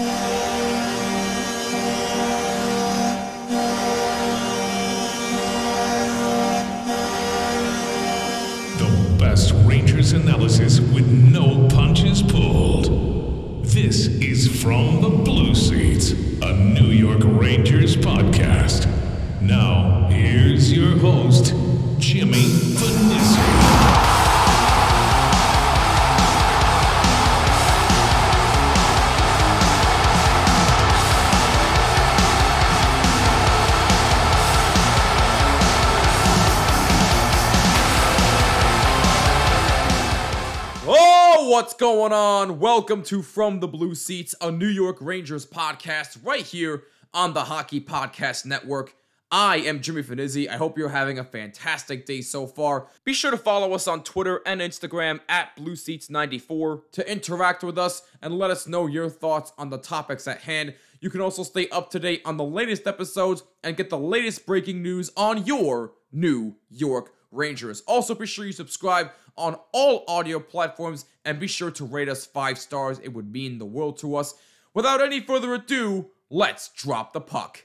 The what's going on? Welcome to From the Blue Seats, a New York Rangers podcast right here on the Hockey Podcast Network. I am Jimmy Fanizzi. I hope you're having a fantastic day so far. Be sure to follow us on Twitter and Instagram at BlueSeats94 to interact with us and let us know your thoughts on the topics at hand. You can also stay up to date on the latest episodes and get the latest breaking news on your New York Rangers. Also, be sure you subscribe on all audio platforms and be sure to rate us five stars. It would mean the world to us. Without any further ado, let's drop the puck.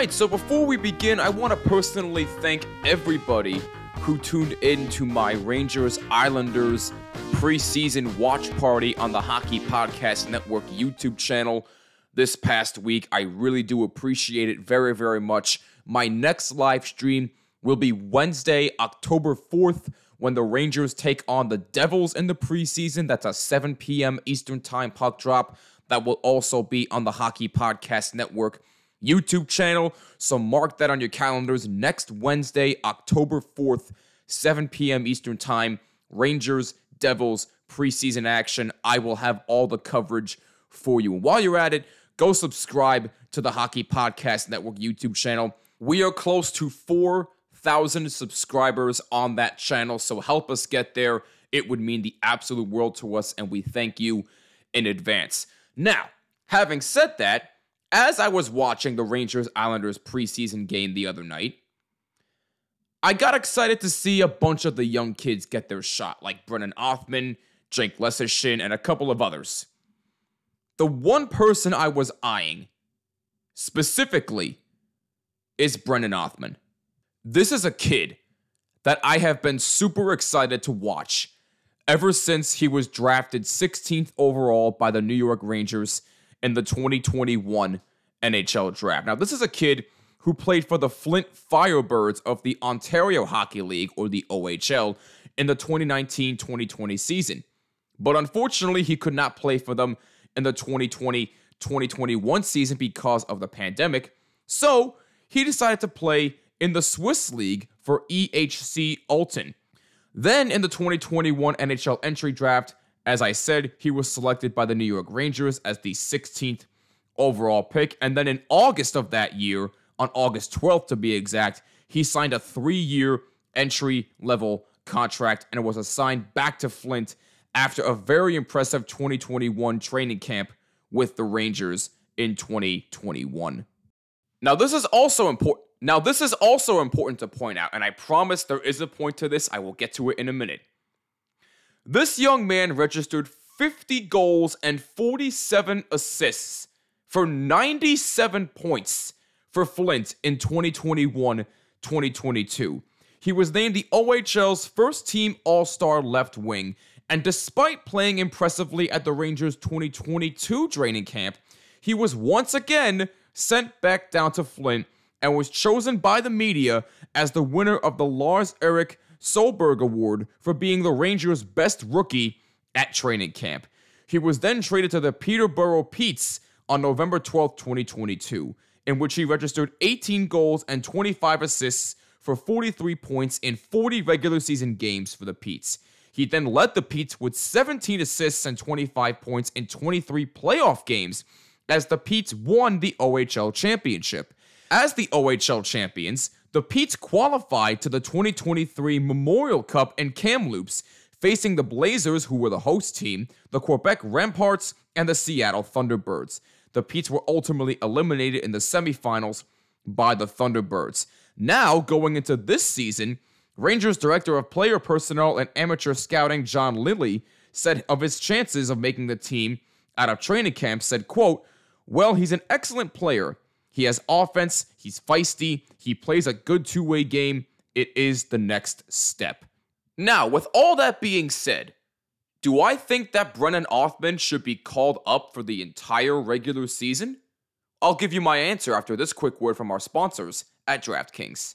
Right, so before we begin, I want to personally thank everybody who tuned in to my Rangers Islanders preseason watch party on the Hockey Podcast Network YouTube channel this past week. I really do appreciate it very, very much. My next live stream will be Wednesday, October 4th, when the Rangers take on the Devils in the preseason. That's a 7 p.m. Eastern Time puck drop. That will also be on the Hockey Podcast Network YouTube channel. So mark that on your calendars. Next Wednesday, October 4th, 7 p.m. Eastern Time, Rangers, Devils, preseason action. I will have all the coverage for you. And while you're at it, go subscribe to the Hockey Podcast Network YouTube channel. We are close to 4,000 subscribers on that channel, so help us get there. It would mean the absolute world to us, and we thank you in advance. Now, having said that, as I was watching the Rangers Islanders preseason game the other night, I got excited to see a bunch of the young kids get their shot, like Brennan Othmann, Jake Leschyshyn, and a couple of others. The one person I was eyeing specifically is Brennan Othmann. This is a kid that I have been super excited to watch ever since he was drafted 16th overall by the New York Rangers in the 2021 NHL draft. Now, this is a kid who played for the Flint Firebirds of the Ontario Hockey League, or the OHL, in the 2019 2020 season. But unfortunately, he could not play for them in the 2020 2021 season because of the pandemic. So he decided to play in the Swiss League for EHC Olten. Then in the 2021 NHL entry draft, as I said, he was selected by the New York Rangers as the 16th overall pick. And then in August of that year, on August 12th to be exact, he signed a three year entry level contract and was assigned back to Flint after a very impressive 2021 training camp with the Rangers in 2021. Now, this is also important. Now, this is also important to point out, and I promise there is a point to this. I will get to it in a minute. This young man registered 50 goals and 47 assists for 97 points for Flint in 2021 2022. He was named the OHL's first team All Star left wing, and despite playing impressively at the Rangers' 2022 training camp, he was once again sent back down to Flint and was chosen by the media as the winner of the Lars Erik Sjöberg Award for being the Rangers' best rookie at training camp. He was then traded to the Peterborough Petes on November 12, 2022, in which he registered 18 goals and 25 assists for 43 points in 40 regular season games for the Petes. He then led the Petes with 17 assists and 25 points in 23 playoff games as the Petes won the OHL championship. As the OHL champions, the Petes qualified to the 2023 Memorial Cup in Kamloops, facing the Blazers, who were the host team, the Quebec Remparts, and the Seattle Thunderbirds. The Petes were ultimately eliminated in the semifinals by the Thunderbirds. Now, going into this season, Rangers director of player personnel and amateur scouting John Lilly said of his chances of making the team out of training camp said, quote, "Well, he's an excellent player. He has offense, he's feisty, he plays a good two-way game. It is the next step." Now, with all that being said, do I think that Brennan Othmann should be called up for the entire regular season? I'll give you my answer after this quick word from our sponsors at DraftKings.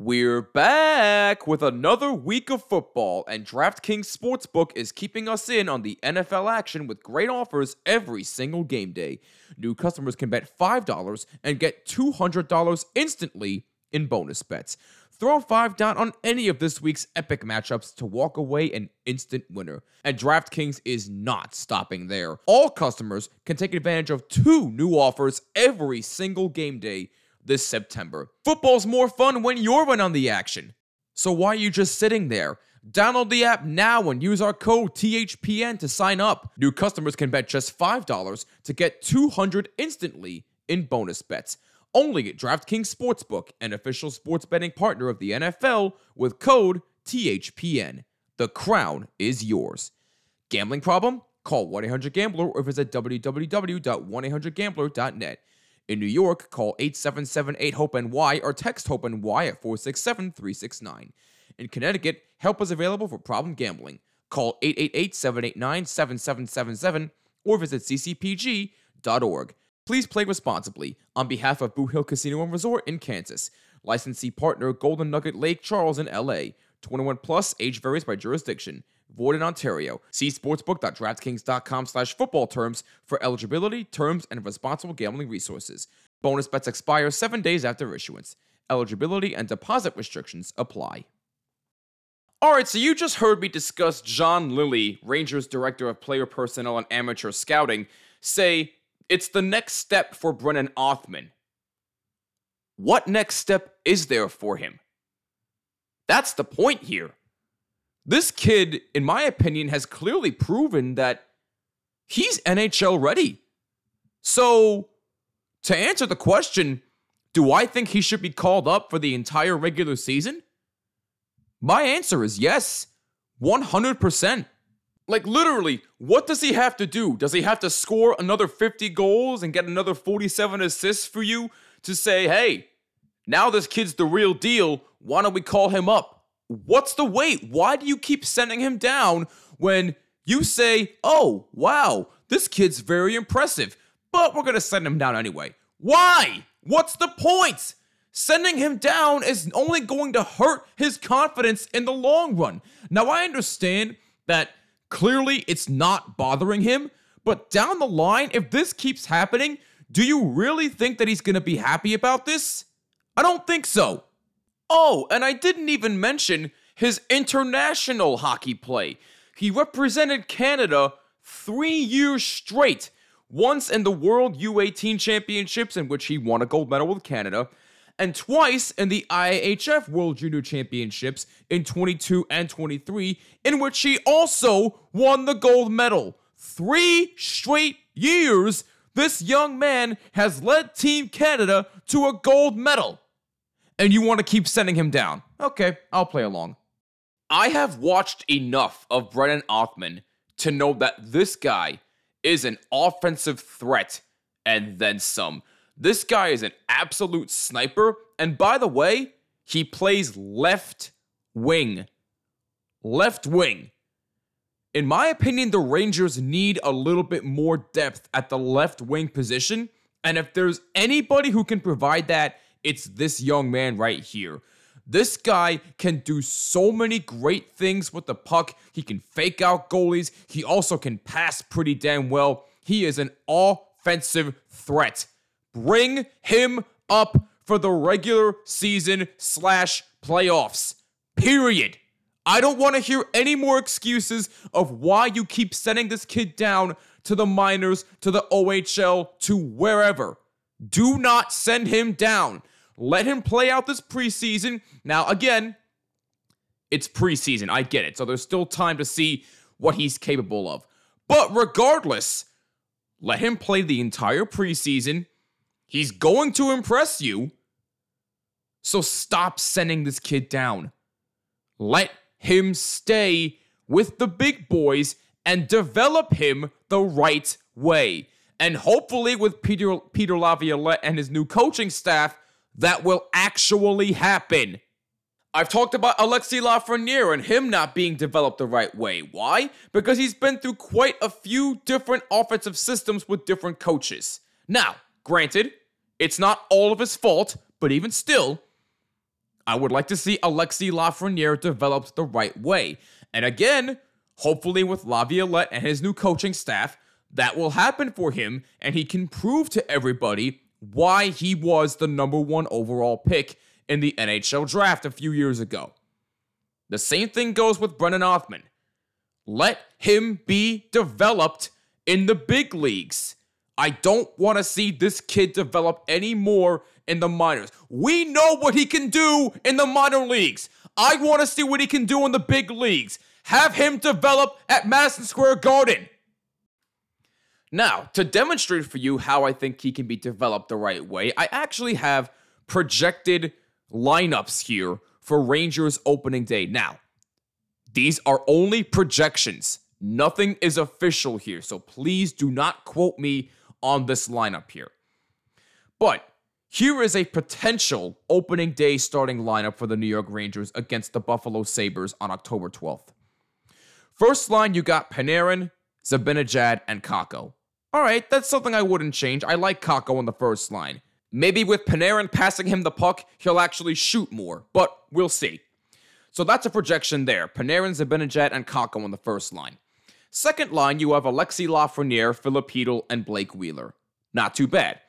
We're back with another week of football, and DraftKings Sportsbook is keeping us in on the NFL action with great offers every single game day. New customers can bet $5 and get $200 instantly in bonus bets. Throw 5 down on any of this week's epic matchups to walk away an instant winner. And DraftKings is not stopping there. All customers can take advantage of two new offers every single game day this September. Football's more fun when you're in on the action. So why are you just sitting there? Download the app now and use our code THPN to sign up. New customers can bet just $5 to get 200 instantly in bonus bets. Only at DraftKings Sportsbook, an official sports betting partner of the NFL with code THPN. The crown is yours. Gambling problem? Call 1-800-GAMBLER or visit www.1800gambler.net. In New York, call 877-8-HOPE-NY or text HOPE-NY at 467-369. In Connecticut, help is available for problem gambling. Call 888-789-7777 or visit ccpg.org. Please play responsibly on behalf of Boot Hill Casino and Resort in Kansas. Licensee partner Golden Nugget Lake Charles in LA. 21 plus, age varies by jurisdiction. Void in Ontario. See sportsbook.draftkings.com slash football terms for eligibility, terms, and responsible gambling resources. Bonus bets expire seven days after issuance. Eligibility and deposit restrictions apply. All right, so you just heard me discuss John Lilly, Rangers Director of Player Personnel and Amateur Scouting, say it's the next step for Brennan Othmann. What next step is there for him? That's the point here. This kid, in my opinion, has clearly proven that he's NHL ready. So, to answer the question, do I think he should be called up for the entire regular season? My answer is yes, 100%. Like, literally, what does he have to do? Does he have to score another 50 goals and get another 47 assists for you to say, hey, now this kid's the real deal? Why don't we call him up? What's the wait? Why do you keep sending him down when you say, oh, wow, this kid's very impressive, but we're going to send him down anyway? Why? What's the point? Sending him down is only going to hurt his confidence in the long run. Now, I understand that clearly it's not bothering him, but down the line, if this keeps happening, do you really think that he's going to be happy about this? I don't think so. Oh, and I didn't even mention his international hockey play. He represented Canada three years straight, once in the World U18 Championships, in which he won a gold medal with Canada, and twice in the IHF World Junior Championships in 22 and 23, in which he also won the gold medal. Three straight years, this young man has led Team Canada to a gold medal and you want to keep sending him down. Okay, I'll play along. I have watched enough of Brennan Othmann to know that this guy is an offensive threat and then some. This guy is an absolute sniper. And by the way, he plays left wing. Left wing. In my opinion, the Rangers need a little bit more depth at the left wing position. And if there's anybody who can provide that, it's this young man right here. This guy can do so many great things with the puck. He can fake out goalies. He also can pass pretty damn well. He is an offensive threat. Bring him up for the regular season slash playoffs. Period. I don't want to hear any more excuses of why you keep sending this kid down to the minors, to the OHL, to wherever. Do not send him down. Let him play out this preseason. Now, again, it's preseason. I get it. So there's still time to see what he's capable of. But regardless, let him play the entire preseason. He's going to impress you. So stop sending this kid down. Let him stay with the big boys and develop him the right way. And hopefully, with Peter, Peter Laviolette and his new coaching staff, that will actually happen. I've talked about Alexi Lafreniere and him not being developed the right way. Why? Because he's been through quite a few different offensive systems with different coaches. Now, granted, it's not all of his fault, but even still, I would like to see Alexi Lafreniere developed the right way. And again, hopefully with Laviolette and his new coaching staff, that will happen for him and he can prove to everybody why he was the number one overall pick in the NHL draft a few years ago. The same thing goes with Brennan Othmann. Let him be developed in the big leagues. I don't want to see this kid develop any more in the minors. We know what he can do in the minor leagues. I want to see what he can do in the big leagues. Have him develop at Madison Square Garden. Now, to demonstrate for you how I think he can be developed the right way, I actually have projected lineups here for Rangers opening day. Now, these are only projections. Nothing is official here, so please do not quote me on this lineup here. But here is a potential opening day starting lineup for the New York Rangers against the Buffalo Sabres on October 12th. First line, you got Panarin, Zibanejad, and Kakko. All right, that's something I wouldn't change. I like Kakko on the first line. Maybe with Panarin passing him the puck, he'll actually shoot more, but we'll see. So that's a projection there. Panarin, Zibanejad, and Kakko on the first line. Second line, you have Alexi Lafreniere, Chytil, and Blake Wheeler. Not too bad.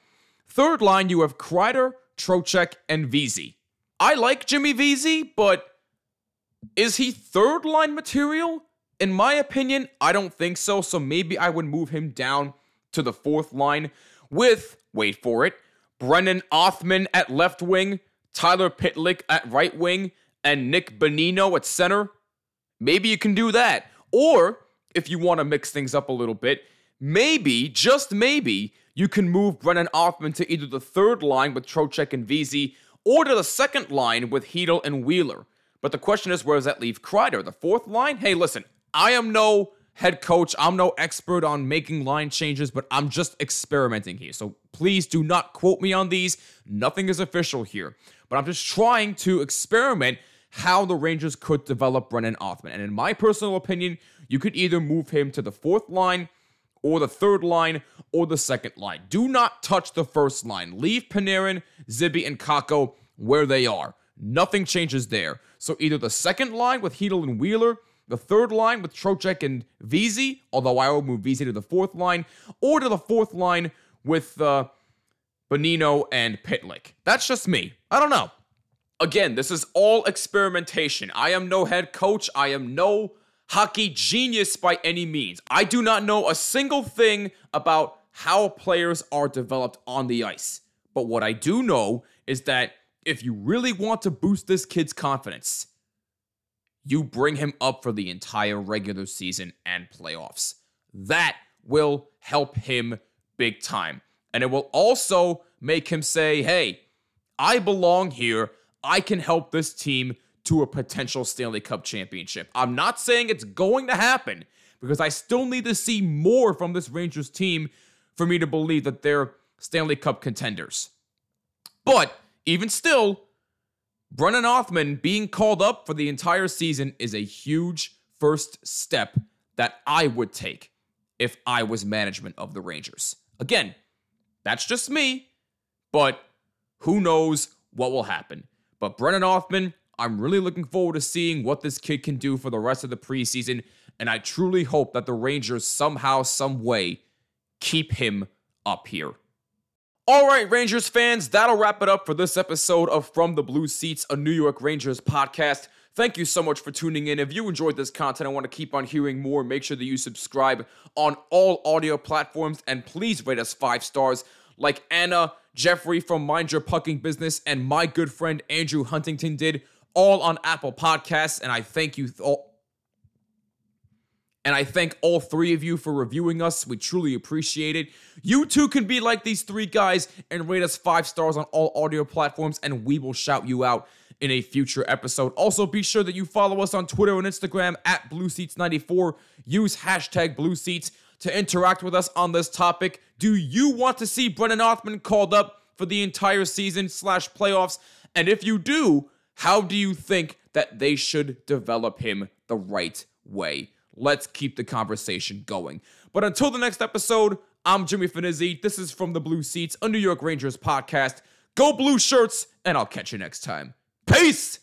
Third line, you have Kreider, Trocheck, and Vesey. I like Jimmy Vesey, but is he third line material? In my opinion, I don't think so, so maybe I would move him down to the fourth line with, wait for it, Brennan Othmann at left wing, Tyler Pitlick at right wing, and Nick Bonino at center. Maybe you can do that. Or, if you want to mix things up a little bit, maybe, just maybe, you can move Brennan Othmann to either the third line with Trocheck and Vesey, or to the second line with Chytil and Wheeler. But the question is, where does that leave Kreider? The fourth line? Hey, listen, I am no head coach. I'm no expert on making line changes, but I'm just experimenting here. So please do not quote me on these. Nothing is official here. But I'm just trying to experiment how the Rangers could develop Brennan Othmann. And in my personal opinion, you could either move him to the fourth line or the third line or the second line. Do not touch the first line. Leave Panarin, Zibby, and Kakko where they are. Nothing changes there. So either the second line with Chytil and Wheeler the third line with Trocheck and Vesey, although I will move Vesey to the fourth line, or to the fourth line with uh, Bonino and Pitlick. That's just me. I don't know. Again, this is all experimentation. I am no head coach. I am no hockey genius by any means. I do not know a single thing about how players are developed on the ice. But what I do know is that if you really want to boost this kid's confidence, you bring him up for the entire regular season and playoffs. That will help him big time. And it will also make him say, hey, I belong here. I can help this team to a potential Stanley Cup championship. I'm not saying it's going to happen, because I still need to see more from this Rangers team for me to believe that they're Stanley Cup contenders. But even still, Brennan Othmann being called up for the entire season is a huge first step that I would take if I was management of the Rangers. Again, that's just me, but who knows what will happen. But Brennan Othmann, I'm really looking forward to seeing what this kid can do for the rest of the preseason, and I truly hope that the Rangers somehow, some way, keep him up here. All right, Rangers fans, that'll wrap it up for this episode of From the Blue Seats, a New York Rangers podcast. Thank you so much for tuning in. If you enjoyed this content and want to keep on hearing more, make sure that you subscribe on all audio platforms and please rate us five stars like Anna, Jeffrey from Mind Your Pucking Business, and my good friend Andrew Huntington did, all on Apple Podcasts. And I thank you all. And I thank all three of you for reviewing us. We truly appreciate it. You too can be like these three guys and rate us five stars on all audio platforms, and we will shout you out in a future episode. Also, be sure that you follow us on Twitter and Instagram at BlueSeats94. Use hashtag BlueSeats to interact with us on this topic. Do you want to see Brennan Othmann called up for the entire season slash playoffs? And if you do, how do you think that they should develop him the right way? Let's keep the conversation going. But until the next episode, I'm Jimmy Fanizzi. This is from the Blue Seats, a New York Rangers podcast. Go Blue Shirts, and I'll catch you next time. Peace!